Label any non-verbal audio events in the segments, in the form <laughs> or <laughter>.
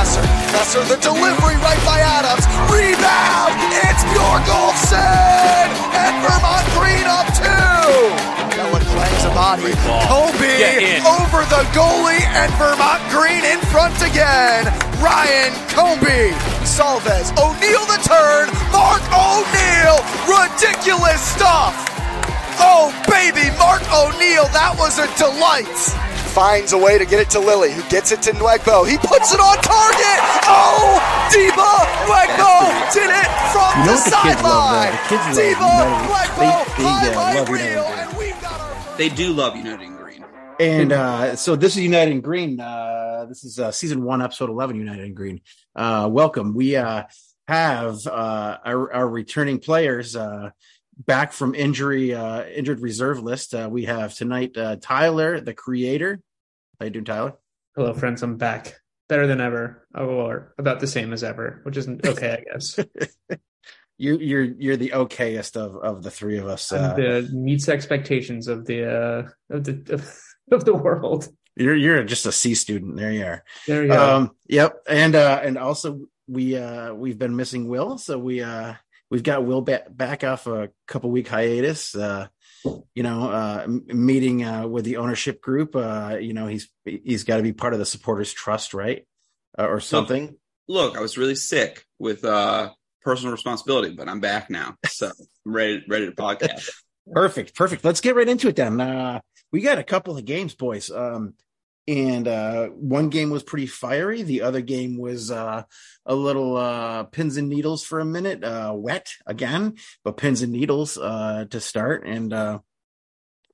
Messer. Messer, the delivery right by Adams. Rebound! It's Bjorgolfsson! And Vermont Green up two! Noah clangs a body. Kobe over the goalie and Vermont Green in front again. Ryan Comby. Salvez. O'Neal the turn. Mark O'Neal. Ridiculous stuff. Oh, baby, Mark O'Neal, that was a delight. Finds a way to get it to Lilly, who gets it to Nwegbo. He puts it on target. Oh, Diva Nwegbo did it from You know the the sideline. though? The kids love Diva United. Nwegbo, They- they, uh, highlight love reel, and we've got our They do love United in Green. And uh, so this is United in Green. Uh, this is uh, season one, episode eleven, United in Green. Uh, welcome. We uh, have uh, our, our returning players uh, back from injury, uh, injured reserve list. Uh, we have tonight uh, Tyler, the creator. How you doing, Tyler? Hello, friends. I'm back. Better than ever, or about the same as ever, which isn't <laughs> okay, I guess. <laughs> you, are you're you're the okayest of of the three of us. Uh, the meets expectations of the uh, of the <laughs> of the world. you're you're just a C student. There you are. There you. Um, yep, and uh, and also we uh, we've been missing Will, so we uh, we've got Will back off a couple week hiatus. Uh, you know, uh, meeting uh, with the ownership group. Uh, you know, he's he's got to be part of the supporters trust, right, uh, or something. Look, I was really sick with uh personal responsibility, but I'm back now. So I'm ready ready to podcast. <laughs> Perfect, perfect. Let's get right into it then. Uh, we got a couple of games, boys. Um, and uh, one game was pretty fiery. The other game was uh, a little uh, pins and needles for a minute, uh, wet again, but pins and needles uh, to start, and uh,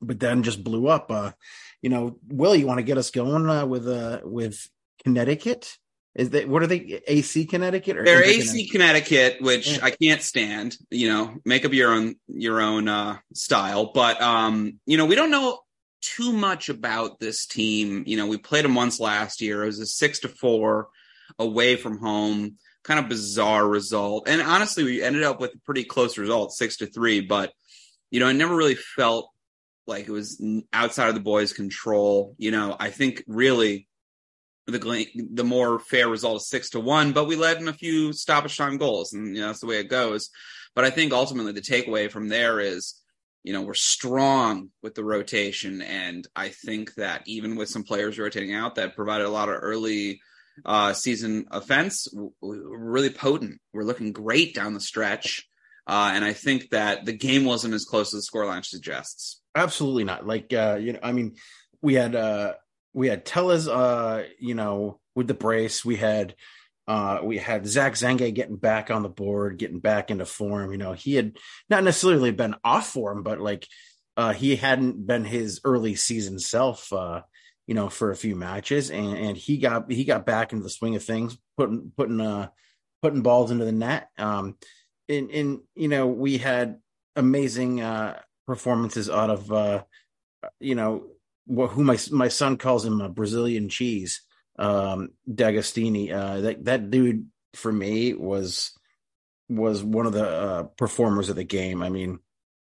but then just blew up. Uh, you know, Will, you want to get us going uh, with uh, with Connecticut? Is that what are they? AC Connecticut or They're AC Connecticut, which Yeah. I can't stand. You know, make up your own your own uh style. But um, you know, we don't know too much about this team. You know, we played them once last year. It was a six to four away from home. Kind of bizarre result. And honestly, we ended up with a pretty close result, six to three, but you know, it never really felt like it was outside of the boys' control. You know, I think really the the more fair result is six to one, but we led in a few stoppage time goals, and you know that's the way it goes. But I think ultimately the takeaway from there is, you know, we're strong with the rotation, and I think that even with some players rotating out, that provided a lot of early uh, season offense, we're really potent. We're looking great down the stretch, uh, and I think that the game wasn't as close as the scoreline suggests. Absolutely not. Like uh, you know, I mean, we had uh we had Tellez uh, you know, with the brace, we had uh we had Zach Zenge getting back on the board, getting back into form. You know, he had not necessarily been off form, but like uh he hadn't been his early season self uh, you know, for a few matches and, and he got he got back into the swing of things, putting putting uh putting balls into the net. Um and you know, we had amazing uh performances out of uh you know wh- who my my son calls him a Brazilian cheese um D'Agostini uh that that dude for me was was one of the uh performers of the game I mean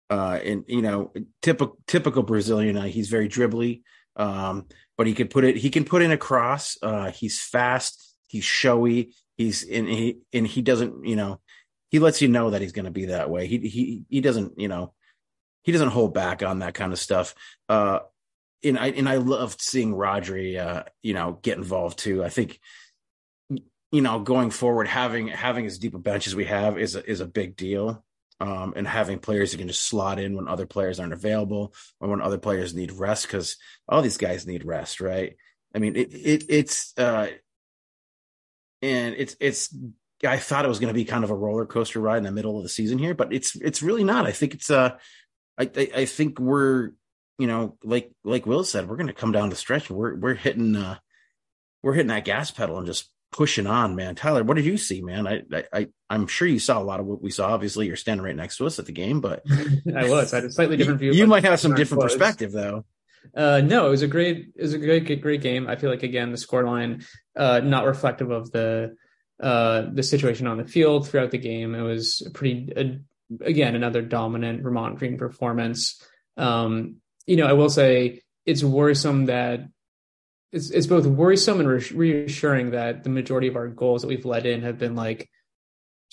uh and you know typical typical Brazilian uh, he's very dribbly um but he could put it he can put in a cross uh he's fast he's showy he's and he and he doesn't you know he lets you know that he's going to be that way he he he doesn't you know he doesn't hold back on that kind of stuff. Uh, and I and I loved seeing Rodri, uh, you know, get involved too. I think, you know, going forward, having having as deep a bench as we have is a, is a big deal. Um, and having players that can just slot in when other players aren't available or when other players need rest, because all these guys need rest, right? I mean, it, it it's uh, and it's it's. I thought it was going to be kind of a roller coaster ride in the middle of the season here, but it's it's really not. I think it's uh I, I, I think we're, you know, like like Will said, we're going to come down the stretch. We're we're hitting uh, we're hitting that gas pedal and just pushing on, man. Tyler, what did you see, man? I I, I I'm sure you saw a lot of what we saw. Obviously, you're standing right next to us at the game, but <laughs> I was. I had a slightly different view. you might have some different close. perspective, though. Uh, no, it was a great, it was a great, great, great game. I feel like again the scoreline, uh, not reflective of the uh the situation on the field throughout the game. It was pretty, uh, again, another dominant Vermont Green performance. Um, you know, I will say it's worrisome that it's it's both worrisome and reassuring that the majority of our goals that we've let in have been like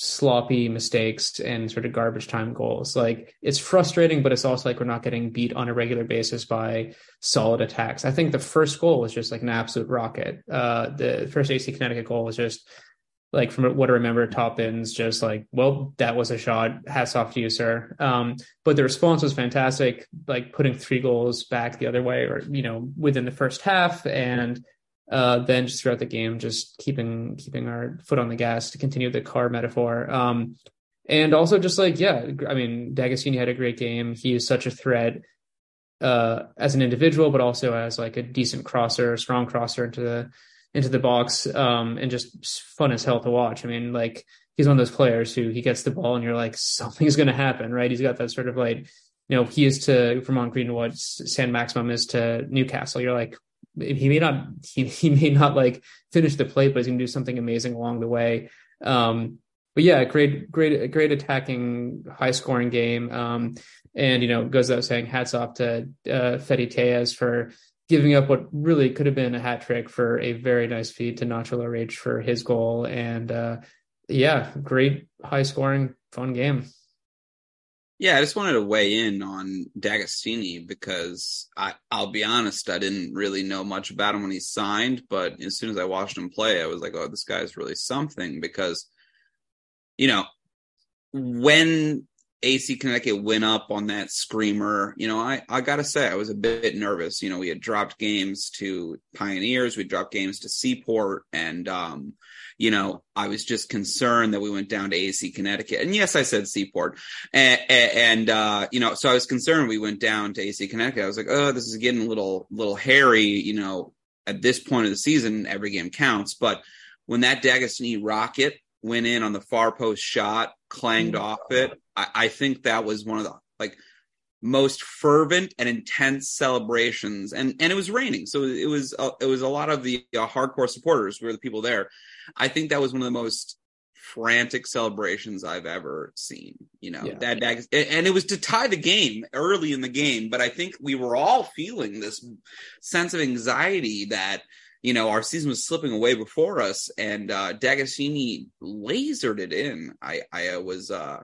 sloppy mistakes and sort of garbage time goals. Like it's frustrating, but it's also like we're not getting beat on a regular basis by solid attacks. I think the first goal was just like an absolute rocket. Uh, the first AC Connecticut goal was just like from what I remember, top ends just like, well, that was a shot. Hats off to you, sir. Um, but the response was fantastic, like putting three goals back the other way, or you know, within the first half, and uh, then just throughout the game, just keeping keeping our foot on the gas to continue the car metaphor. Um, and also just like, yeah, I mean, D'Agostini had a great game. He is such a threat uh, as an individual, but also as like a decent crosser, strong crosser into the into the box, um, and just fun as hell to watch. I mean, like he's one of those players who he gets the ball and you're like, <laughs> something's going to happen, right? He's got that sort of like, you know, he is to Vermont Green what Saint-Maximin is to Newcastle. You're like, he may not <laughs> he, he may not like finish the play, but he's gonna do something amazing along the way. Um, but yeah, great, great, great attacking, high scoring game. Um, and you know, goes without saying, hats off to uh, Fede Tejas for giving up what really could have been a hat trick for a very nice feed to Nacho Larrache for his goal. And uh, yeah, great, high scoring, fun game. Yeah, I just wanted to weigh in on D'Agostini because I, I'll be honest, I didn't really know much about him when he signed, but as soon as I watched him play, I was like, oh, this guy's really something because, you know, when AC Connecticut went up on that screamer, you know, I, I gotta say, I was a bit nervous. You know, we had dropped games to Pioneers, we dropped games to Seaport, and, um, you know, I was just concerned that we went down to AC Connecticut. And yes, I said Seaport. And, and, uh, you know, so I was concerned we went down to AC Connecticut. I was like, oh, this is getting a little, little hairy, you know, at this point of the season, every game counts. But when that D'Agostini rocket went in on the far post shot, clanged mm-hmm. off it, I, I think that was one of the, like, most fervent and intense celebrations. And and it was raining. So it was uh, it was a lot of the uh, hardcore supporters were the people there. I think that was one of the most frantic celebrations i've ever seen you know? Yeah. that, that and it was to tie the game early in the game but i think we were all feeling this sense of anxiety that you know our season was slipping away before us. And uh D'Agostini lasered it in. I i was uh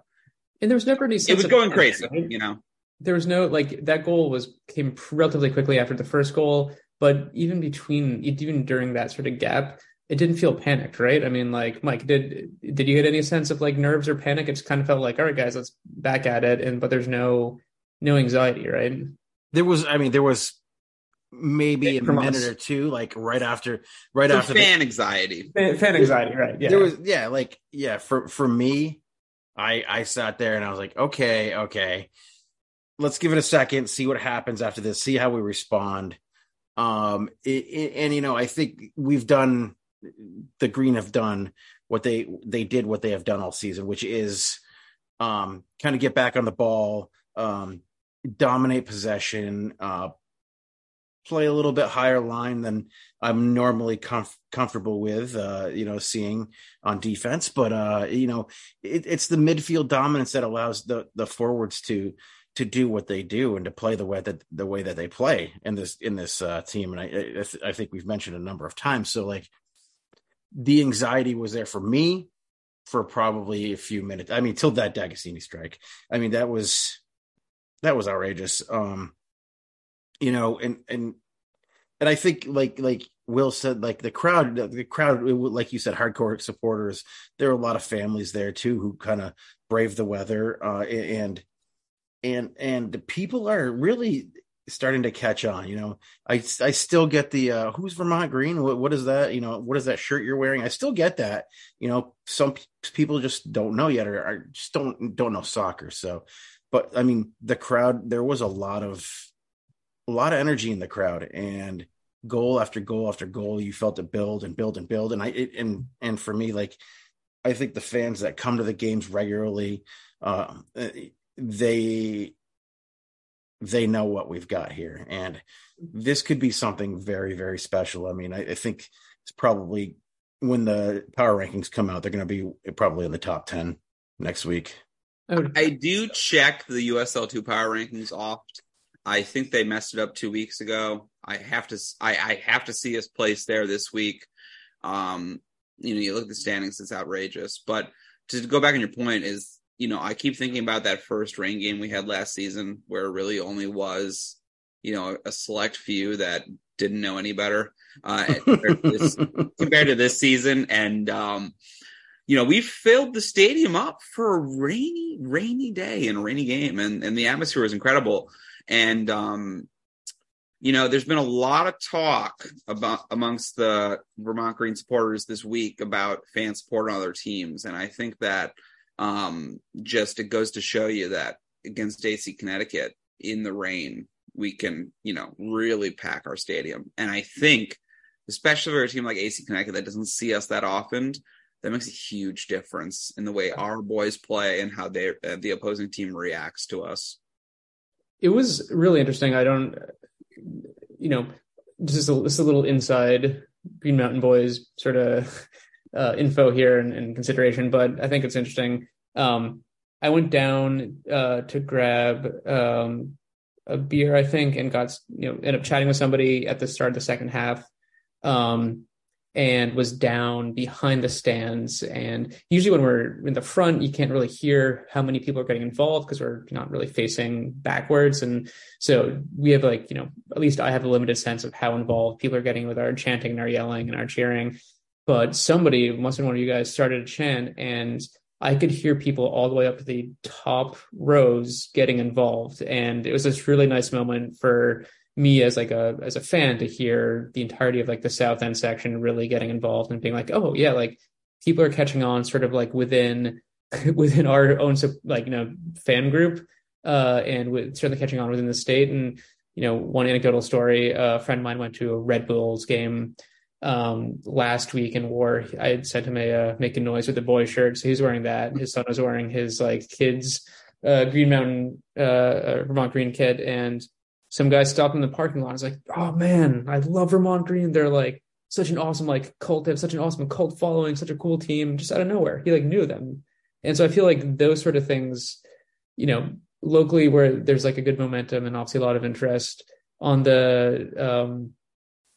and there was never any sense it was going crazy right? you know there was no like that goal was came relatively quickly after the first goal, but even between even during that sort of gap, it didn't feel panicked, right? I mean, like Mike, did did you get any sense of like nerves or panic? It just kind of felt like, all right, guys, let's back at it, and but there's no no anxiety, right? There was, I mean, there was maybe a minute us. or two, like right after, right so after fan the, anxiety, fan, fan anxiety, right? Yeah, there was, yeah, like yeah, for for me, I I sat there and I was like, okay, okay, let's give it a second, see what happens after this, see how we respond. Um, it, it, and you know, I think we've done the Green have done what they they did what they have done all season, which is um, kind of get back on the ball, um, dominate possession, uh, play a little bit higher line than I'm normally comf- comfortable with, uh, you know, seeing on defense. But uh, you know, it, it's the midfield dominance that allows the the forwards to to do what they do and to play the way that the way that they play in this in this uh, team. And I I, th- I think we've mentioned a number of times. So like the anxiety was there for me for probably a few minutes. I mean, till that D'Agostini strike. I mean, that was that was outrageous. Um, you know, and and and I think like like Will said, like the crowd, the crowd, like you said, hardcore supporters. There are a lot of families there too who kind of brave the weather, uh, and and and the people are really starting to catch on you know. I i still get the uh who's vermont green? What, what is that? You know what is that shirt you're wearing? I still get that you know. Some people just don't know yet or, or just don't don't know soccer so but i mean the crowd there was a lot of a lot of energy in the crowd and goal after goal after goal you felt it build and build and build. And i it, and and for me like i think the fans that come to the games regularly uh they they know what we've got here. And this could be something very very special. I mean i, I think it's probably when the power rankings come out they're going to be probably in the top 10 next week. I do check the usl2 power rankings oft I think they messed it up two weeks ago. I have to I, I have to see us place there this week. Um, you know, you look at the standings, it's outrageous. But to go back on your point is, you know, I keep thinking about that first rain game we had last season where it really only was, you know, a select few that didn't know any better uh, <laughs> compared, to this, compared to this season. And um, you know, we filled the stadium up for a rainy, rainy day and a rainy game, and and the atmosphere was incredible. And um, you know, there's been a lot of talk about amongst the Vermont Green supporters this week about fan support on other teams, and I think that um, just it goes to show you that against AC Connecticut in the rain, we can you know really pack our stadium, and I think especially for a team like AC Connecticut that doesn't see us that often that makes a huge difference in the way our boys play and how they uh, the opposing team reacts to us. It was really interesting. I don't, you know, just a, just a little inside Green Mountain Boys sort of uh, info here and, and, consideration, but I think it's interesting. Um, I went down uh, to grab um, a beer, I think, and got you know ended up chatting with somebody at the start of the second half. Um, and was down behind the stands. And usually, when we're in the front, you can't really hear how many people are getting involved because we're not really facing backwards. And so we have, like, you know, at least I have a limited sense of how involved people are getting with our chanting and our yelling and our cheering. But somebody, must have one of you guys, started a chant, and I could hear people all the way up to the top rows getting involved. And it was this really nice moment for me as like a as a fan to hear the entirety of like the south end section really getting involved and being like oh yeah like people are catching on sort of like within <laughs> within our own like you know fan group uh and with certainly catching on within the state. And you know one anecdotal story a friend of mine went to a red bulls game um last week and wore i had sent him a uh, making noise with the boy shirt so he's wearing that. His son was wearing his like kids uh green mountain uh, uh vermont green kid and some guy stopped in the parking lot. I was like, oh man, I love Vermont Green. They're like such an awesome like cult. They have such an awesome cult following, such a cool team. Just out of nowhere, he like knew them, and so I feel like those sort of things, you know, locally where there's like a good momentum and obviously a lot of interest on the um,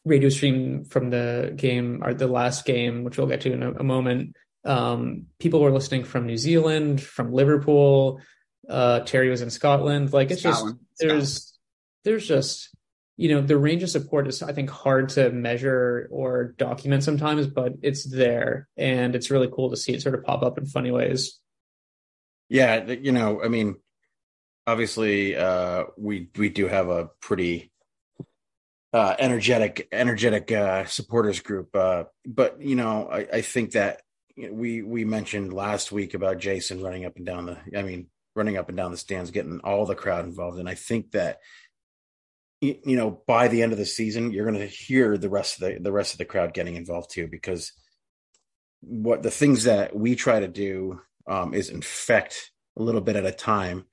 radio stream from the game or the last game, which we'll get to in a, a moment. Um, people were listening from New Zealand, from Liverpool. Uh, Terry was in Scotland. Like it's Scotland. just there's. There's just you know the range of support is i think hard to measure or document sometimes but it's there and it's really cool to see it sort of pop up in funny ways. Yeah you know i mean obviously uh we we do have a pretty uh energetic energetic uh supporters group uh but you know i i think that we we mentioned last week about jason running up and down the i mean running up and down the stands getting all the crowd involved and i think that you know by the end of the season you're going to hear the rest of the the rest of the crowd getting involved too because what the things that we try to do um, is infect a little bit at a time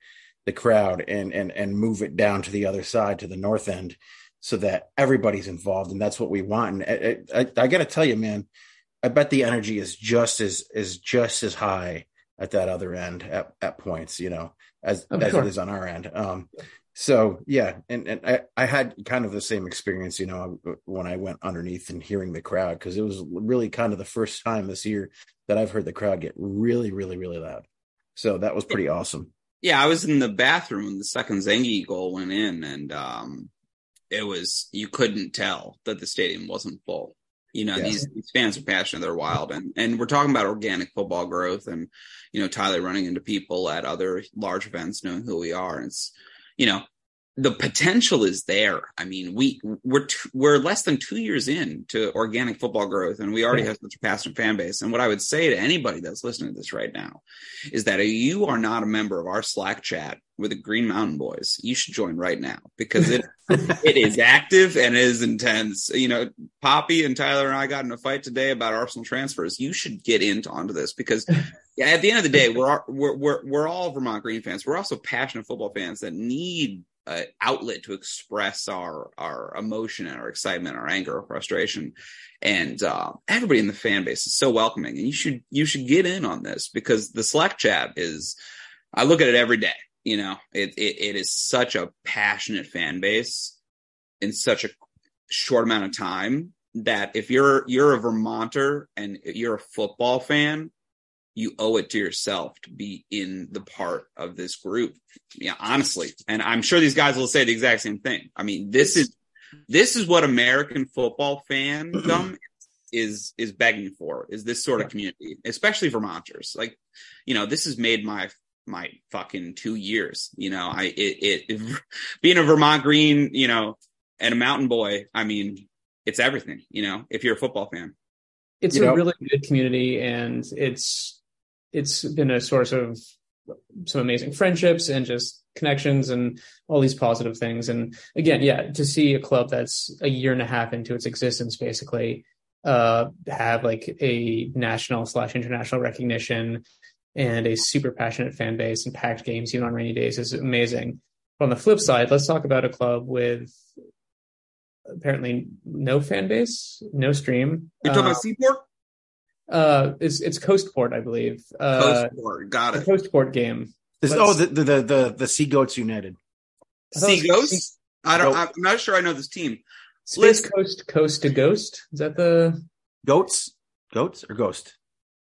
the crowd and and and move it down to the other side to the north end so that everybody's involved and that's what we want. And I, I, I got to tell you man i bet the energy is just as is just as high at that other end at, at points you know as as it is on our end. Um so yeah and, and I, I had kind of the same experience you know when i went underneath and hearing the crowd because it was really kind of the first time this year that i've heard the crowd get really really really loud. So that was pretty awesome. Yeah i was in the bathroom when the second Zenge goal went in and um it was you couldn't tell that the stadium wasn't full. You know these, these fans are passionate they're wild and and we're talking about organic football growth and you know tyler running into people at other large events knowing who we are. And it's you know, the potential is there. I mean, we we're t- we're less than two years in to organic football growth, and we already have such a passionate fan base. And what I would say to anybody that's listening to this right now is that if you are not a member of our Slack chat with the Green Mountain Boys, you should join right now because it <laughs> it is active and it is intense. You know, Poppy and Tyler and I got in a fight today about Arsenal transfers. You should get into onto this because yeah, <laughs> at the end of the day, we're we're we're we're all Vermont Green fans. We're also passionate football fans that need outlet to express our our emotion and our excitement, our anger, our frustration. And uh, everybody in the fan base is so welcoming, and you should you should get in on this because the Slack chat is. I look at it every day you know, it, it it is such a passionate fan base in such a short amount of time that if you're you're a Vermonter and you're a football fan, you owe it to yourself to be in the part of this group. Yeah, honestly. And I'm sure these guys will say the exact same thing. I mean, this is this is what American football fandom <clears throat> is is begging for is this sort of community, especially Vermonters. Like, you know, this has made my my fucking two years. You know, I it, it <laughs> being a Vermont Green, you know, and a mountain boy, I mean, it's everything, you know, if you're a football fan. It's You a know- really good community and it's it's been a source of some amazing friendships and just connections and all these positive things. And again, yeah, to see a club that's a year and a half into its existence basically uh have like a national slash international recognition and a super passionate fan base and packed games even on rainy days is amazing. But on the flip side, let's talk about a club with apparently no fan base, no stream. You're talking about Seaport? Uh, it's it's Coastport, I believe. Uh, Coastport. Got it. the it. Coastport game. This, oh, the, the the the the Sea Goats United. I Sea was Ghosts? I don't Nope. I'm not sure I know this team. Space Listen. Coast, Coast to Ghost. Is that the? Goats, goats or ghost.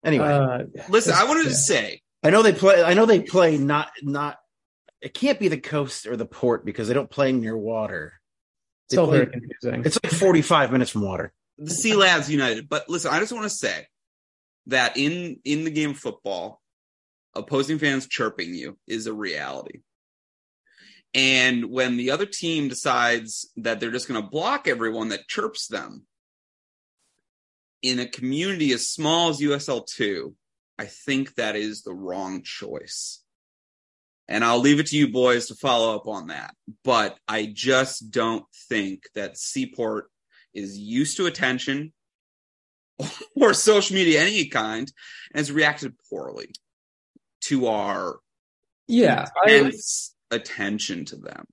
Anyway, Uh, Listen, I wanted yeah. to say I know they play. I know they play not not. It can't be the coast or the port because they don't play near water. it's all play- very confusing. It's like forty five minutes from water. the Sea Lads United. But listen, I just want to say that in in the game of football, opposing fans chirping you is a reality. And when the other team decides that they're just going to block everyone that chirps them in a community as small as USL2, I think that is the wrong choice. And I'll leave it to you boys to follow up on that. But I just don't think that Seaport is used to attention <laughs> or social media any kind and has reacted poorly to our yeah, I, attention to them.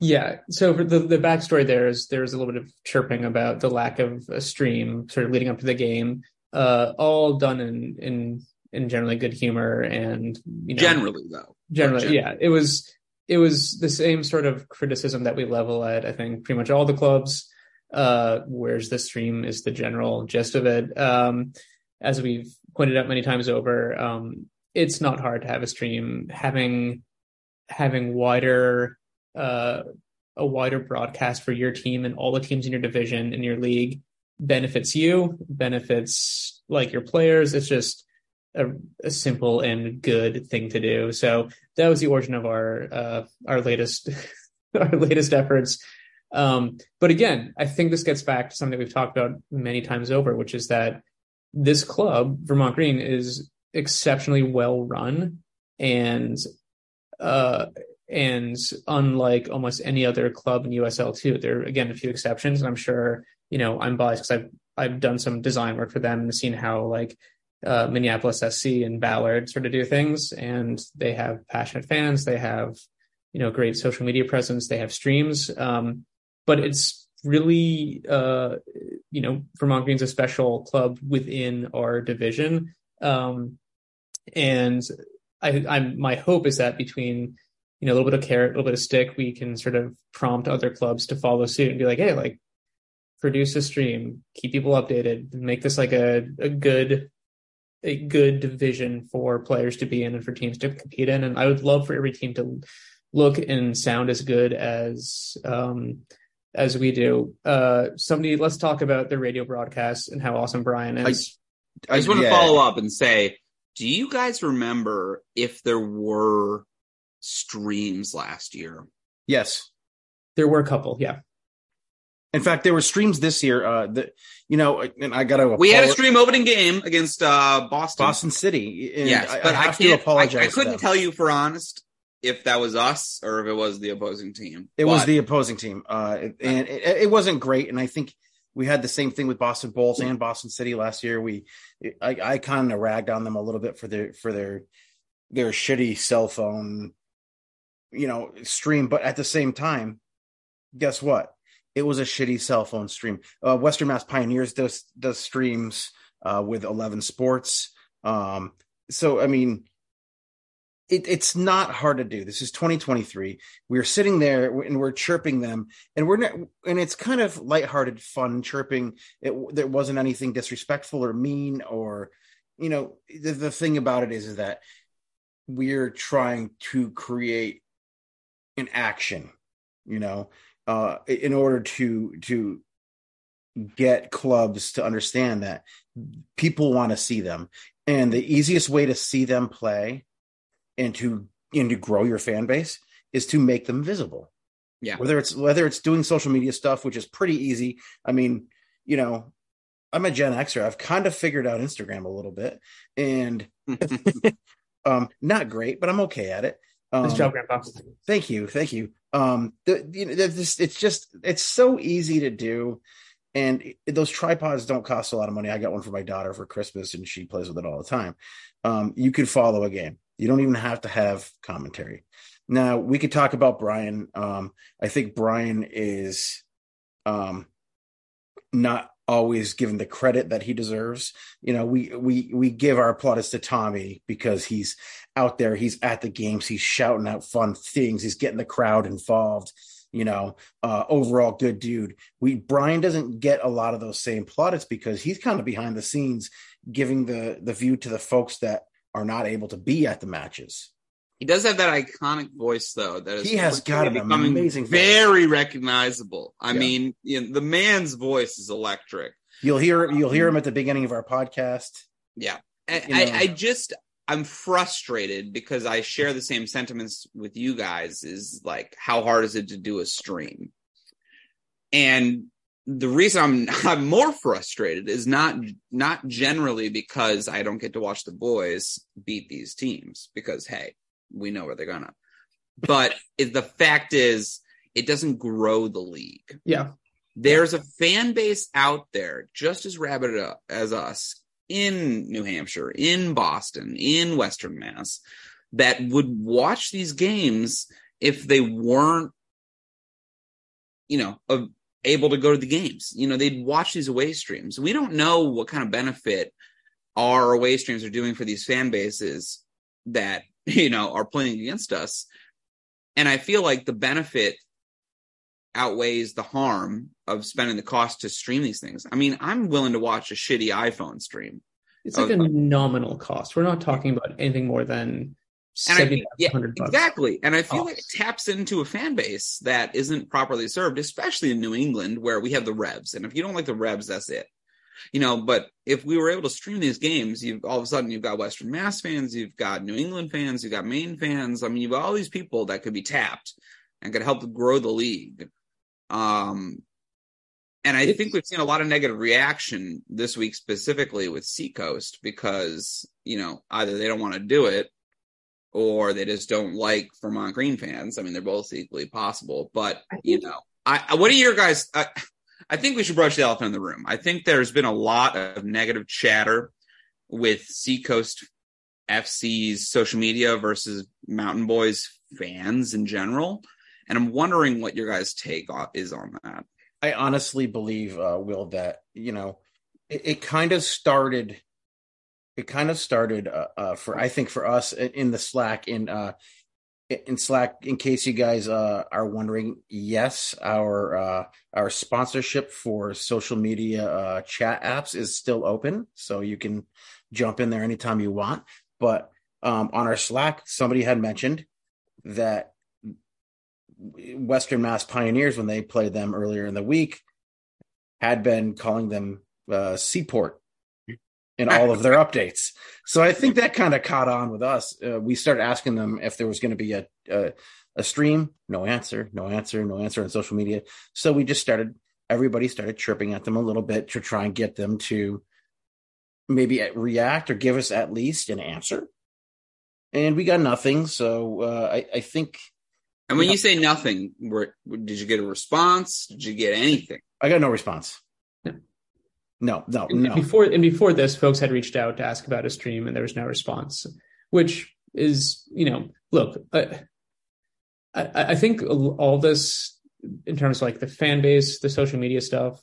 yeah. So for the the backstory there is there's a little bit of chirping about the lack of a stream, sort of leading up to the game. Uh, all done in in in generally good humor and you know, Generally, though. generally Gen- yeah it was it was the same sort of criticism that we level at i think pretty much all the clubs uh where's the stream is the general gist of it um as we've pointed out many times over um it's not hard to have a stream having having wider uh a wider broadcast for your team and all the teams in your division in your league benefits you benefits like your players it's just a, a simple and good thing to do. So that was the origin of our uh, our latest <laughs> our latest efforts. Um, but again, I think this gets back to something we've talked about many times over, which is that this club, Vermont Green, is exceptionally well run and uh, and unlike almost any other club in USL two, there are again a few exceptions, and I'm sure you know I'm biased because I've I've done some design work for them and seen how like uh, Minneapolis SC and Ballard sort of do things, and they have passionate fans. They have, you know, great social media presence. They have streams, um, but it's really, uh, you know, Vermont Green's a special club within our division, um, and I, I'm my hope is that between you know a little bit of carrot, a little bit of stick, we can sort of prompt other clubs to follow suit and be like, hey, like produce a stream, keep people updated, make this like a, a good a good division for players to be in and for teams to compete in. And I would love for every team to look and sound as good as um, as we do. Uh, somebody, let's talk about the radio broadcast and how awesome Brian is. I just want to yeah. follow up and say, do you guys remember if there were streams last year? Yes. there were a couple, yeah. In fact, there were streams this year. Uh, that you know, and I got to We had a stream opening game against uh, Boston. Boston City. And yes, I, but I I, have to can't. apologize. I, I couldn't tell you for honest if that was us or if it was the opposing team. It was the opposing team, uh, and it, it wasn't great. And I think we had the same thing with Boston Bulls and Boston City last year. We, I, I kind of ragged on them a little bit for their for their their shitty cell phone, you know, stream. But at the same time, guess what? It was a shitty cell phone stream. Uh, Western Mass Pioneers does does streams uh, with Eleven Sports. Um, so I mean, it, it's not hard to do. This is 2023. We're sitting there and we're chirping them, and we're not, and it's kind of lighthearted, fun chirping. It there wasn't anything disrespectful or mean or, you know, the, the thing about it is, is that we're trying to create an action, you know, uh, in order to to get clubs to understand that people want to see them, and the easiest way to see them play and to and to grow your fan base is to make them visible. Yeah. Whether it's whether it's doing social media stuff, which is pretty easy. I mean, you know, I'm a Gen Xer. I've kind of figured out Instagram a little bit, and <laughs> um, not great, but I'm okay at it. Um, Nice job, Grandpa. Thank you, thank you. Um, the, you know, this it's just it's so easy to do, and those tripods don't cost a lot of money. I got one for my daughter for Christmas, and she plays with it all the time. Um, you could follow a game. You don't even have to have commentary. Now we could talk about Brian. Um, I think Brian is um, not always given the credit that he deserves. You know, we we we give our plaudits to Tommy because he's out there, he's at the games, he's shouting out fun things, he's getting the crowd involved. You know, uh, overall good dude. We Brian doesn't get a lot of those same plaudits because he's kind of behind the scenes, giving the the view to the folks that are not able to be at the matches. He does have that iconic voice, though. That is He has got an amazing voice. very recognizable. I Yeah. mean, you know, the man's voice is electric. You'll hear you'll hear him um, at the beginning of our podcast. Yeah, I, You know. I, I just I'm frustrated because I share the same sentiments with you guys. Is like, how hard is it to do a stream? And the reason I'm <laughs> I'm more frustrated is not not generally because I don't get to watch the boys beat these teams because hey, we know where they're gonna. But it, the fact is, it doesn't grow the league Yeah. there's a fan base out there just as rabid as us in New Hampshire, in Boston, in Western Mass that would watch these games if they weren't, you know, of, able to go to the games. You know, they'd watch these away streams. We don't know what kind of benefit our away streams are doing for these fan bases that, <laughs> you know, are playing against us. And I feel like the benefit outweighs the harm of spending the cost to stream these things. I mean, I'm willing to watch a shitty iPhone stream. It's like a nominal cost. We're not talking about anything more than And I, yeah, exactly. And I feel Oh. like it taps into a fan base that isn't properly served, especially in New England where we have the Revs. And if you don't like the Revs, that's it. You know, but if we were able to stream these games, you've all of a sudden you've got Western Mass fans, you've got New England fans, you've got Maine fans. I mean, you've got all these people that could be tapped and could help grow the league. Um, and I think we've seen a lot of negative reaction this week, specifically with Seacoast, because you know either they don't want to do it or they just don't like Vermont Green fans. I mean, they're both equally possible, but you know, I, I what are your guys? I, I think we should brush the elephant in the room. I think there's been a lot of negative chatter with Seacoast FC's social media versus Mountain Boys fans in general, and I'm wondering what your guys' take on, is on that. I honestly believe, uh, Will, that you know, it, it kind of started. It kind of started uh, uh, for I think for us in the Slack in uh, in Slack. In case you guys uh, are wondering, yes, our uh, our sponsorship for social media uh, chat apps is still open, so you can jump in there anytime you want. But um, on our Slack, somebody had mentioned that Western Mass Pioneers, when they played them earlier in the week, had been calling them Seaport in all of their updates. So I think that kind of caught on with us. Uh, we started asking them if there was going to be a, a a stream. No answer. No answer. No answer on social media. So we just started. Everybody started chirping at them a little bit to try and get them to maybe react or give us at least an answer. And we got nothing. So uh, I, I think And when Yeah. you say nothing, were, did you get a response? Did you get anything? I got no response. No. No, no, And no. Before and before this, folks had reached out to ask about a stream, and there was no response. Which is, you know, look, I, I, I think all this in terms of like the fan base, the social media stuff,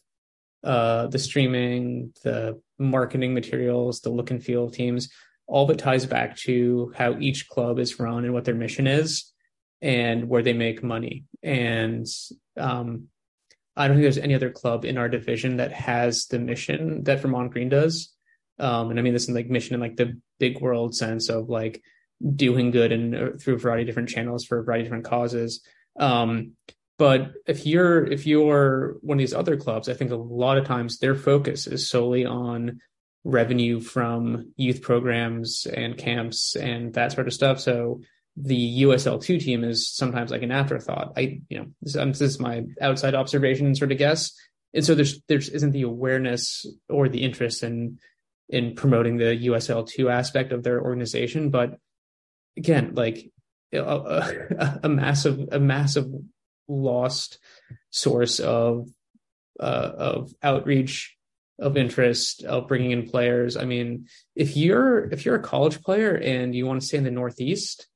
uh, the streaming, the marketing materials, the look and feel of teams. all it ties back to how each club is run and what their mission is and where they make money. And um, I don't think there's any other club in our division that has the mission that Vermont Green does. Um, and I mean this in like mission in like the big world sense of like doing good and uh, through a variety of different channels for a variety of different causes. Um, but if you're if you're one of these other clubs, I think a lot of times their focus is solely on revenue from youth programs and camps and that sort of stuff. So the USL2 team is sometimes like an afterthought. I, you know, this, this, is my outside observation sort of guess. And so there's, there's isn't the awareness or the interest in, in promoting the USL2 aspect of their organization. But again, like a, a, a massive, a massive lost source of, uh, of outreach, of interest, of bringing in players. I mean, if you're, if you're a college player and you want to stay in the Northeast,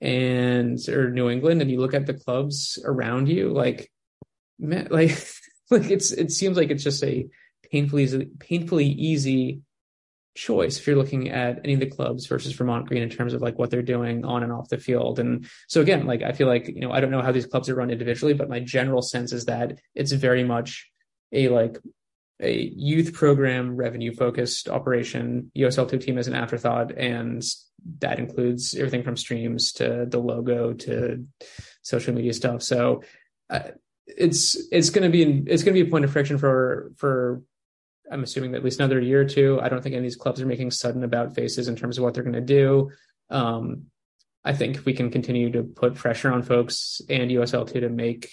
and or New England and you look at the clubs around you, like man, <laughs> like like it's it seems like it's just a painfully painfully easy choice if you're looking at any of the clubs versus Vermont Green in terms of like what they're doing on and off the field. And so again, like I feel like, you know, I don't know how these clubs are run individually, but my general sense is that it's very much a like a youth program revenue focused operation. USL2 team as an afterthought and that includes everything from streams to the logo to social media stuff. So uh, it's it's going to be it's going to be a point of friction for for I'm assuming at least another year or two. I don't think any of these clubs are making sudden about faces in terms of what they're going to do. Um, I think we can continue to put pressure on folks and USL2 to make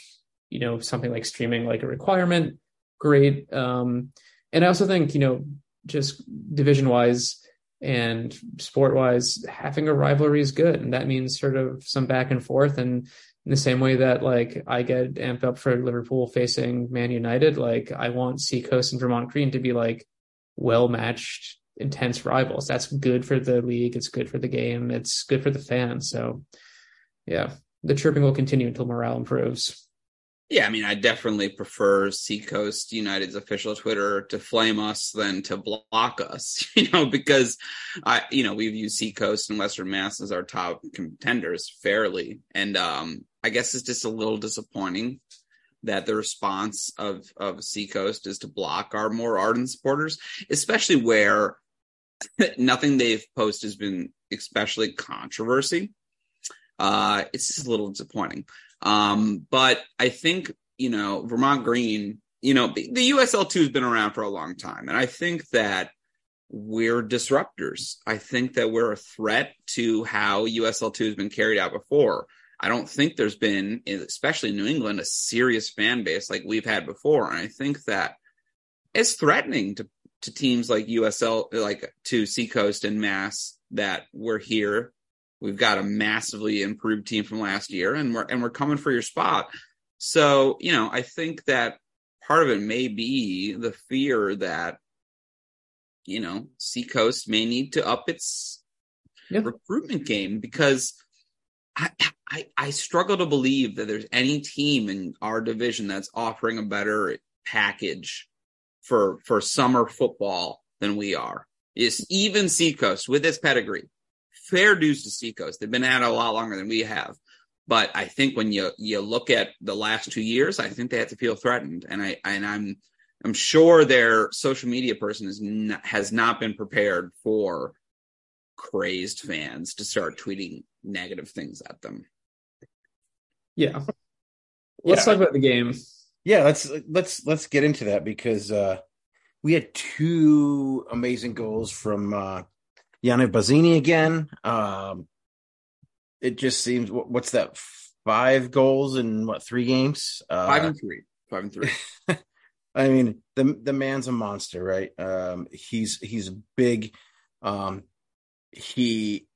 you know something like streaming like a requirement. Great. Um, and I also think you know just division wise and sport wise, having a rivalry is good. And that means sort of some back and forth. And in the same way that like I get amped up for Liverpool facing Man United, like I want Seacoast and Vermont Green to be like well matched, intense rivals. That's good for the league. It's good for the game. It's good for the fans. So yeah, the chirping will continue until morale improves. Yeah, I mean, I definitely prefer Seacoast United's official Twitter to flame us than to block us, <laughs> you know, because I, you know, we've used Seacoast and Western Mass as our top contenders fairly. And um, I guess it's just a little disappointing that the response of, of Seacoast is to block our more ardent supporters, especially where <laughs> nothing they've posted has been especially controversy. Uh, it's just a little disappointing. Um, but I think, you know, Vermont Green, you know, the, the USL2 has been around for a long time. And I think that we're disruptors. I think that we're a threat to how USL2 has been carried out before. I don't think there's been, especially in New England, a serious fan base like we've had before. And I think that it's threatening to, to teams like USL, like to Seacoast and Mass that we're here We've got a massively improved team from last year, and we're and we're coming for your spot. So you know, I think that part of it may be the fear that you know Seacoast may need to up its recruitment game because I, I I struggle to believe that there's any team in our division that's offering a better package for for summer football than we are. Is even Seacoast with its pedigree fair dues to Seacoast. They've been at it a lot longer than we have. But I think when you you look at the last two years, I think they have to feel threatened, and I and I'm I'm sure their social media person is not, has not been prepared for crazed fans to start tweeting negative things at them. Yeah. Let's yeah. talk about the game. Yeah, let's let's let's get into that because uh we had two amazing goals from uh Yannick Bazzini again. Um, it just seems what's that? Five goals in what three games? Uh, five and three. Five and three. <laughs> I mean, the the man's a monster, right? Um, he's he's big. Um, he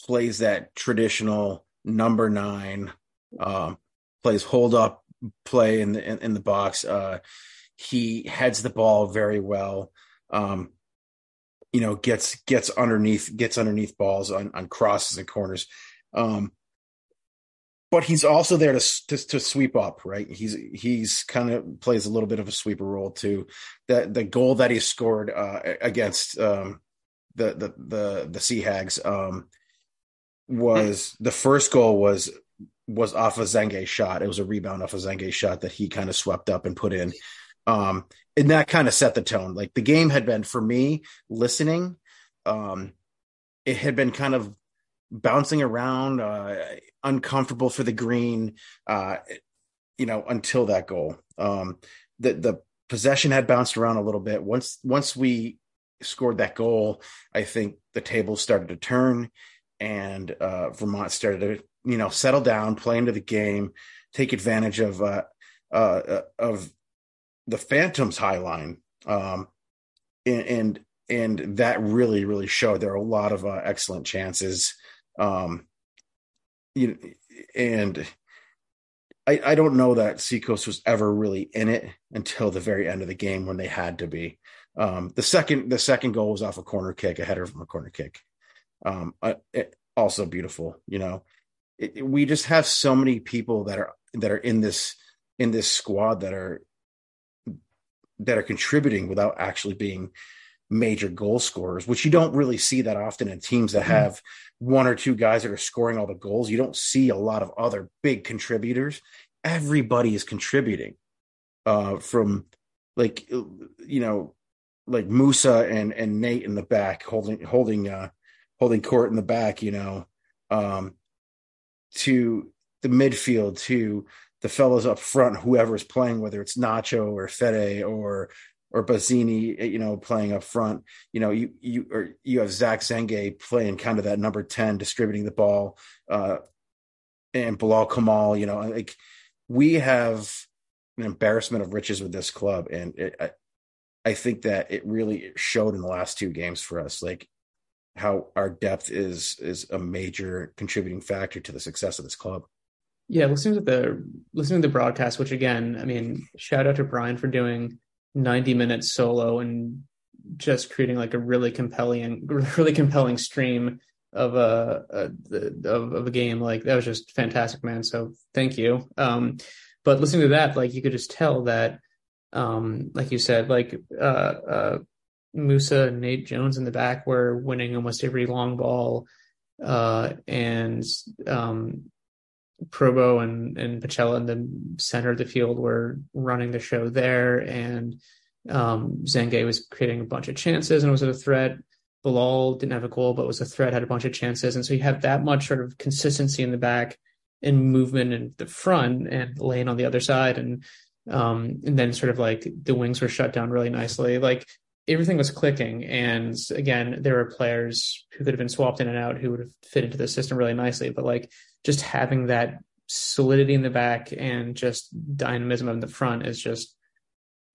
plays that traditional number nine. Um, plays hold up play in the in, in the box. Uh, he heads the ball very well. Um, you know gets gets underneath gets underneath balls on, on crosses and corners um but he's also there to, to, to sweep up right he's he's kind of plays a little bit of a sweeper role too that the goal that he scored uh against um the the the the Sea Hags um, was the first goal was was off a Zenge shot. It was a rebound off a Zenge shot that he kind of swept up and put in. Um, and that kind of set the tone. Like the game had been for me listening, um, it had been kind of bouncing around, uh, uncomfortable for the green, uh, you know, until that goal. Um, the the possession had bounced around a little bit. Once once we scored that goal, I think the table started to turn, and uh, Vermont started to you know settle down, play into the game, take advantage of uh, uh, of the Phantoms high line, um, and, and and that really really showed. There are a lot of uh, excellent chances, um, you and I, I don't know that Seacoast was ever really in it until the very end of the game when they had to be. Um, the second the second goal was off a corner kick, a header from a corner kick. Um, uh, it, also beautiful, you know. It, we just have so many people that are that are in this in this squad that are that are contributing without actually being major goal scorers, which you don't really see that often in teams that mm-hmm. have one or two guys that are scoring all the goals. You don't see a lot of other big contributors. Everybody is contributing uh, from like you know like Moussa and and Nate in the back holding holding uh holding court in the back, you know, um to the midfield to the fellows up front, whoever's playing, whether it's Nacho or Fede or or Bazzini, you know, playing up front. You know, you you or you have Zach Zenge playing kind of that number ten, distributing the ball, uh, and Bilal Kamal. You know, like we have an embarrassment of riches with this club, and it, I, I think that it really showed in the last two games for us, like how our depth is is a major contributing factor to the success of this club. Yeah, listening to the listening to the broadcast, which again, I mean, shout out to Brian for doing 90 minutes solo and just creating like a really compelling, <laughs> really compelling stream of a, a of, of a game. Like that was just fantastic, man. So thank you. Um, but listening to that, like you could just tell that, um, like you said, like uh, uh, Moussa and Nate Jones in the back were winning almost every long ball, uh, and um, Probo and and Pacella in the center of the field were running the show there, and um, Zenge was creating a bunch of chances and was a threat. Bilal didn't have a goal, but was a threat, had a bunch of chances, and so you have that much sort of consistency in the back and movement in the front and lane on the other side, and um, and then sort of like the wings were shut down really nicely. Like everything was clicking. And again, there were players who could have been swapped in and out who would have fit into the system really nicely. But like just having that solidity in the back and just dynamism in the front is just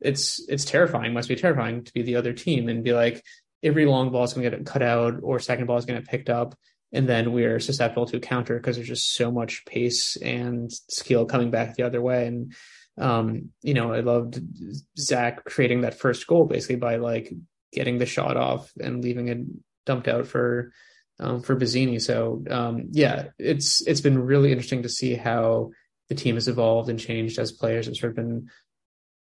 it's it's terrifying. Must be terrifying to be the other team and be like every long ball is going to get cut out or second ball is going to get picked up. And then we're susceptible to counter because there's just so much pace and skill coming back the other way. And um, you know, I loved Zach creating that first goal basically by like getting the shot off and leaving it dumped out for um, for Bazzini. So um, yeah, it's it's been really interesting to see how the team has evolved and changed as players have sort of been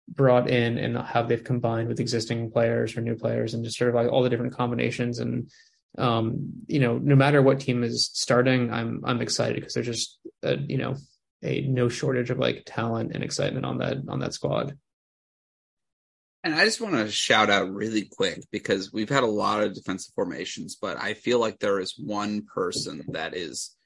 brought in and how they've combined with existing players or new players and just sort of like all the different combinations and um, you know no matter what team is starting i'm i'm excited because there's just a, you know a no shortage of like talent and excitement on that on that squad. And I just want to shout out really quick because we've had a lot of defensive formations, but I feel like there is one person that is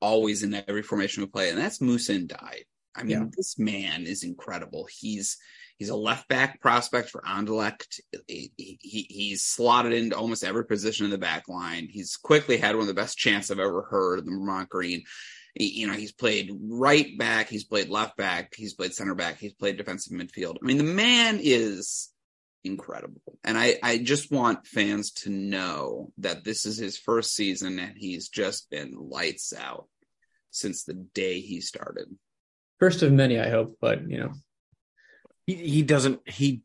always in every formation we play, and that's Moussa Ndiaye. I mean, yeah. this man is incredible. He's he's a left back prospect for Anderlecht. He, he, he's slotted into almost every position in the back line. He's quickly had one of the best chances I've ever heard in the Vermont Green you know, he's played right back, he's played left back, he's played center back, he's played defensive midfield. I mean, the man is incredible. And I, I just want fans to know that this is his first season and he's just been lights out since the day he started. First of many, I hope, but you know. He, he doesn't he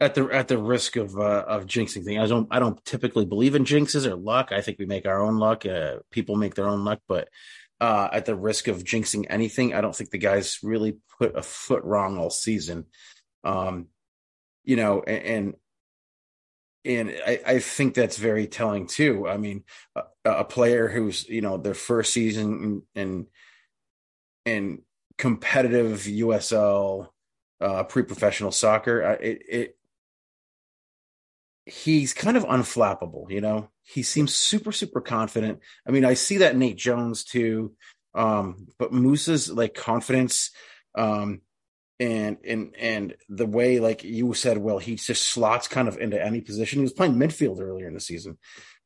at the at the risk of uh, of jinxing things. I don't I don't typically believe in jinxes or luck. I think we make our own luck. Uh, people make their own luck, but uh, at the risk of jinxing anything, I don't think the guys really put a foot wrong all season. Um, you know, and, and I, I think that's very telling too. I mean, a, a player who's you know their first season in in competitive USL uh, pre-professional soccer, it, it he's kind of unflappable. You know, he seems super super confident. I mean, I see that Nate Jones too, um, but Moussa's like confidence. Um, and and and the way like you said well he just slots kind of into any position he was playing midfield earlier in the season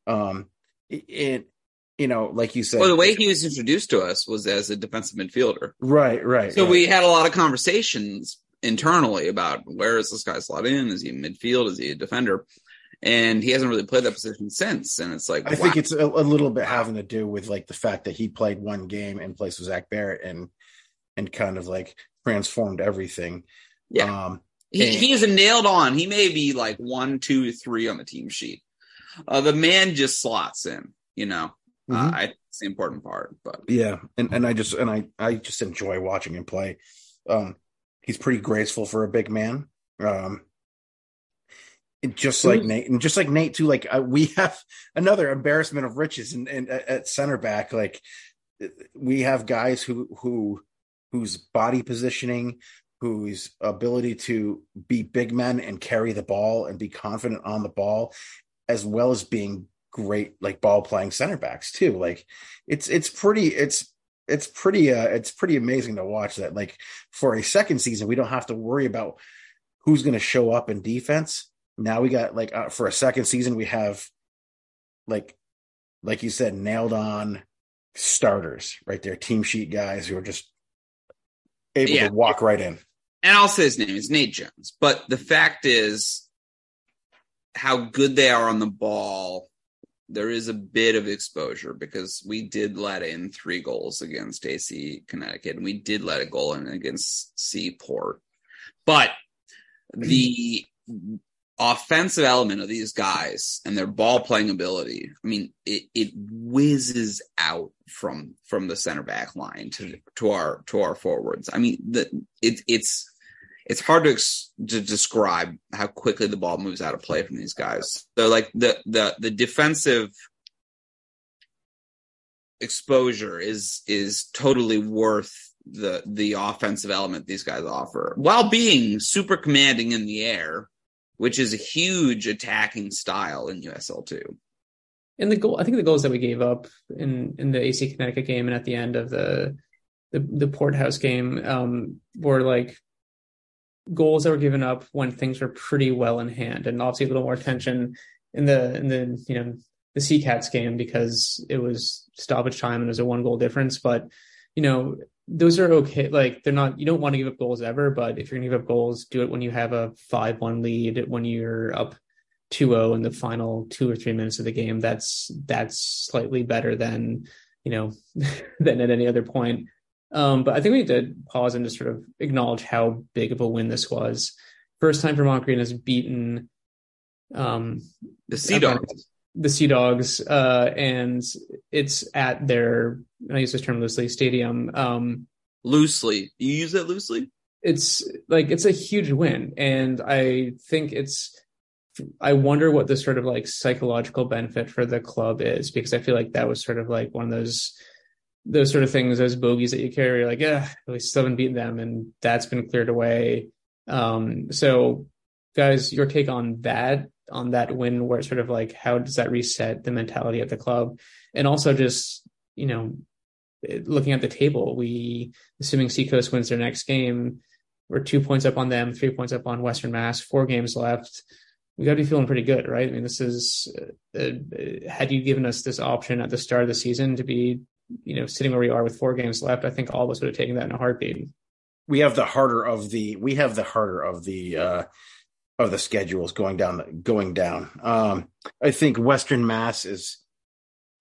um it you know like you said well the way he was introduced to us was as a defensive midfielder right right so right. we had a lot of conversations internally about where is this guy slot in is he a midfield is he a defender and he hasn't really played that position since and it's like i wow. think it's a, a, little bit having to do with like the fact that he played one game in place of zach barrett and and kind of like transformed everything. Yeah. Um, he, and, he is nailed on. He may be like one, two, three on the team sheet. Uh, the man just slots in, you know. Uh, mm-hmm. Uh, I, it's the important part, but yeah, and and I just and I I just enjoy watching him play. Um, he's pretty graceful for a big man. Um, just like Nate, and just like Nate too. Like uh, we <laughs> have another embarrassment of riches, and at center back, like we have guys who who whose body positioning, whose ability to be big men and carry the ball and be confident on the ball, as well as being great like ball playing center backs too. Like it's it's pretty it's it's pretty uh it's pretty amazing to watch that. Like for a second season, we don't have to worry about who's going to show up in defense. Now we got like uh, for a second season we have like like you said nailed on starters right there team sheet guys who are just able yeah. to walk right in. And I'll say his name is Nate Jones. But the fact is, how good they are on the ball, there is a bit of exposure because we did let in three goals against AC Connecticut, and we did let a goal in against Seaport. But the offensive element of these guys and their ball playing ability, I mean, it, it whizzes out from from the center back line to to our to our forwards. I mean, the it, it's it's hard to, ex- to describe how quickly the ball moves out of play from these guys. So like the the the defensive exposure is is totally worth the the offensive element these guys offer while being super commanding in the air which is a huge attacking style in USL two. And the goal, I think the goals that we gave up in in the AC Connecticut game and at the end of the the, the Port House game um, were like goals that were given up when things were pretty well in hand, and obviously a little more tension in the in the you know the Sea Cats game because it was stoppage time and it was a one goal difference. But you know those are okay. Like they're not, you don't want to give up goals ever, but if you're going to give up goals, do it when you have a 5 1 lead, when you're up 2 0 in the final two or three minutes of the game. That's, that's slightly better than, you know, <laughs> than at any other point. Um, but I think we need to pause and just sort of acknowledge how big of a win this was. First time Vermont Green has beaten um, the Sea Dogs the Sea Dogs, uh, and it's at their I use this term loosely stadium. Um, loosely, you use that loosely. It's like it's a huge win, and I think it's. I wonder what the sort of like psychological benefit for the club is because I feel like that was sort of like one of those those sort of things, those bogeys that you carry. You're like, yeah, we still haven't beaten them, and that's been cleared away. Um, so, guys, your take on that on that win where it's sort of like how does that reset the mentality of the club? And also just you know looking at the table we assuming seacoast wins their next game we're two points up on them three points up on western mass four games left. We got to be feeling pretty good right? I mean this is uh, uh, had you given us this option at the start of the season to be you know sitting where we are with four games left i think all of us would have taken that in a heartbeat. We have the harder of the we have the harder of the uh of the schedules going down going down. Um, I think Western Mass is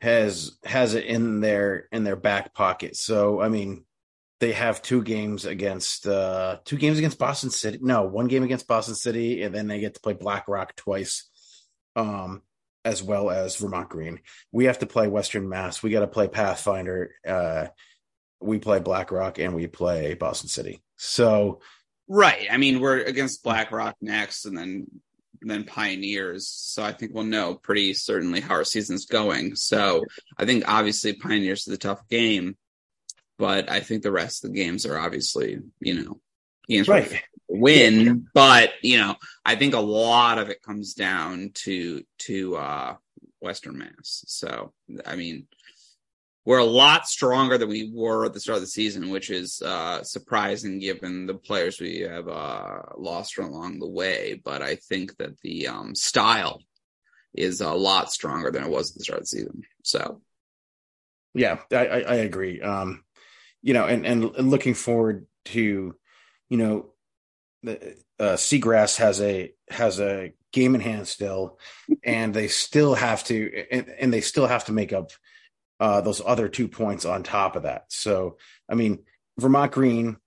has has it in their in their back pocket. So I mean, they have two games against uh two games against Boston City. No, one game against Boston City, and then they get to play Black Rock twice. Um, as well as Vermont Green. We have to play Western Mass. We got to play Pathfinder. Uh, we play Black Rock and we play Boston City. So Right. I mean, we're against Black Rock next, and then then Pioneers, so I think we'll know pretty certainly how our season's going. So I think obviously Pioneers is a tough game, but I think the rest of the games are obviously you know games Right. win, but you know I think a lot of it comes down to to uh Western Mass. So I mean we're a lot stronger than we were at the start of the season, which is uh, surprising given the players we have uh, lost along the way. But I think that the um, style is a lot stronger than it was at the start of the season. So, Yeah, I, I, agree. Um, you know, and, and and looking forward to, you know, the uh, Seagrass has a has a game in hand still, and they still have to, and, and they still have to make up uh, those other two points on top of that. So, I mean, Vermont Green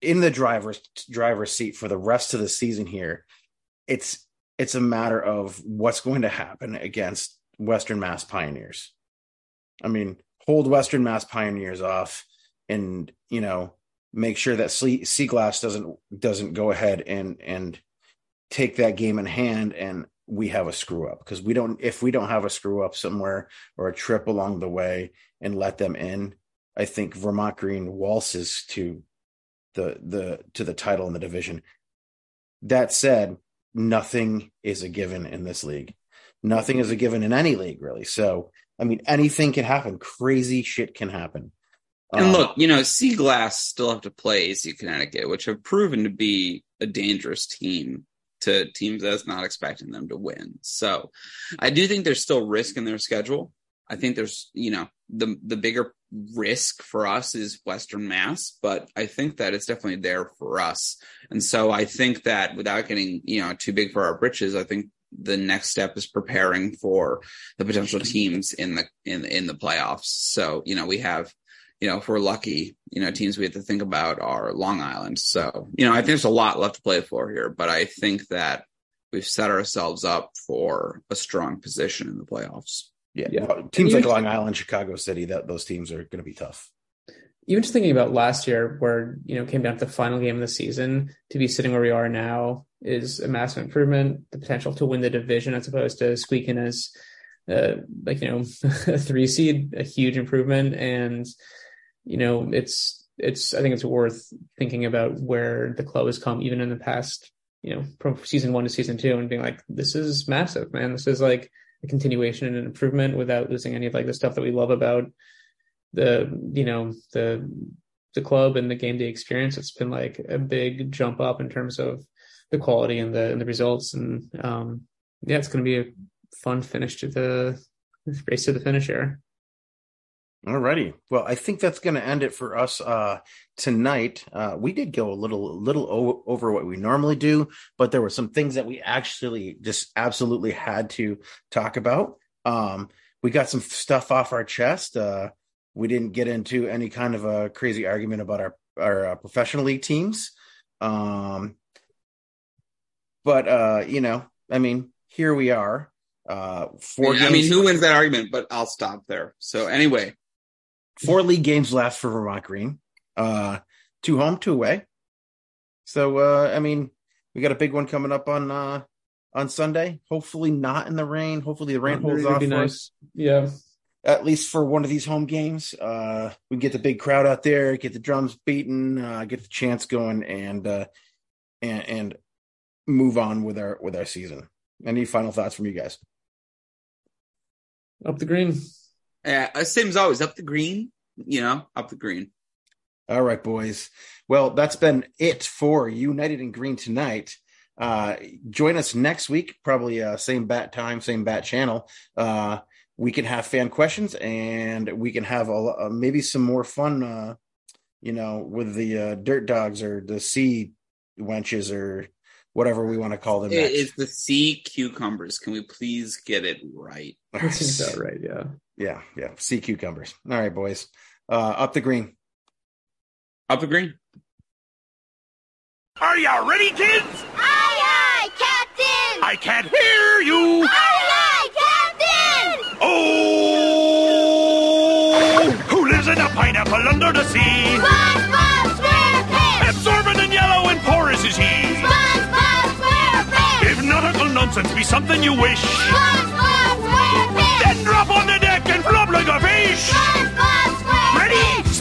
in the driver's driver's seat for the rest of the season here. It's it's a matter of what's going to happen against Western Mass Pioneers. I mean, hold Western Mass Pioneers off, and you know, make sure that Sea Glass doesn't doesn't go ahead and and take that game in hand and we have a screw up because we don't if we don't have a screw up somewhere or a trip along the way and let them in i think vermont green waltzes to the the to the title in the division. That said nothing is a given in this league. Nothing is a given in any league really. So i mean anything can happen. Crazy shit can happen. And Um, look, you know, Sea Glass still have to play AC Connecticut, which have proven to be a dangerous team to teams that's not expecting them to win. So I mm-hmm. do think there's still risk in their schedule. I think there's, you know, the the bigger risk for us is Western Mass, but I think that it's definitely there for us. And so I think that without getting, you know, too big for our britches, I think the next step is preparing for the potential teams in the in in the playoffs. So, you know, we have you know, if we're lucky, you know, teams we have to think about are Long Island. So, you know, I think there's a lot left to play for here, but I think that we've set ourselves up for a strong position in the playoffs. yeah, Yeah. well, teams like long island chicago city that those teams are going to be tough even just thinking about last year where you know came down to the final game of the season to be sitting where we are now is a massive improvement the potential to win the division as opposed to squeaking as uh, like you know <laughs> a three seed a huge improvement and you know it's it's i think it's worth thinking about where the club has come even in the past you know from season one to season two and being like this is massive man. This is like a continuation and an improvement without losing any of like the stuff that we love about the you know the the club and the game day experience. It's been like a big jump up in terms of the quality and the and the results. And um yeah it's going to be a fun finish to the race to the finish here Alrighty. Well, I think that's going to end it for us uh, tonight. Uh, we did go a little, little o- over what we normally do, but there were some things that we actually just absolutely had to talk about. Um, we got some stuff off our chest. Uh, we didn't get into any kind of a crazy argument about our our uh, professional league teams. Um, but uh, you know, I mean, here we are. Uh, four. I mean, who wins that argument? But I'll stop there. So anyway, four league games left for Vermont Green. Uh two home, two away. So uh I mean, we got a big one coming up on uh on Sunday. Hopefully not in the rain. Hopefully the rain holds off be nice yeah at least for one of these home games. Uh we get the big crowd out there, get the drums beating, uh get the chants going and uh and and move on with our with our season. Any final thoughts from you guys? up the green uh, same as always, up the green. You know, up the green. All right, boys. Well, that's been it for United in Green tonight. Uh, join us next week, probably uh, same bat time, same bat channel. Uh, we can have fan questions and we can have a, uh, maybe some more fun, uh, you know, with the uh, dirt dogs or the sea wenches or whatever we want to call them. It next. the sea cucumbers. Can we please get it right? <laughs> that right yeah yeah, yeah. Sea cucumbers. All right, boys. Uh, up the green. Up the green. Are y'all ready, kids? Aye, aye, Captain! I can't hear you. Aye, aye, Captain! Oh! Who lives in a pineapple under the sea? SpongeBob SquarePants! Absorbent and yellow and porous is he. SpongeBob SquarePants! If nautical nonsense be something you wish, SpongeBob SquarePants! then drop on the deck and flop like a fish. Ready?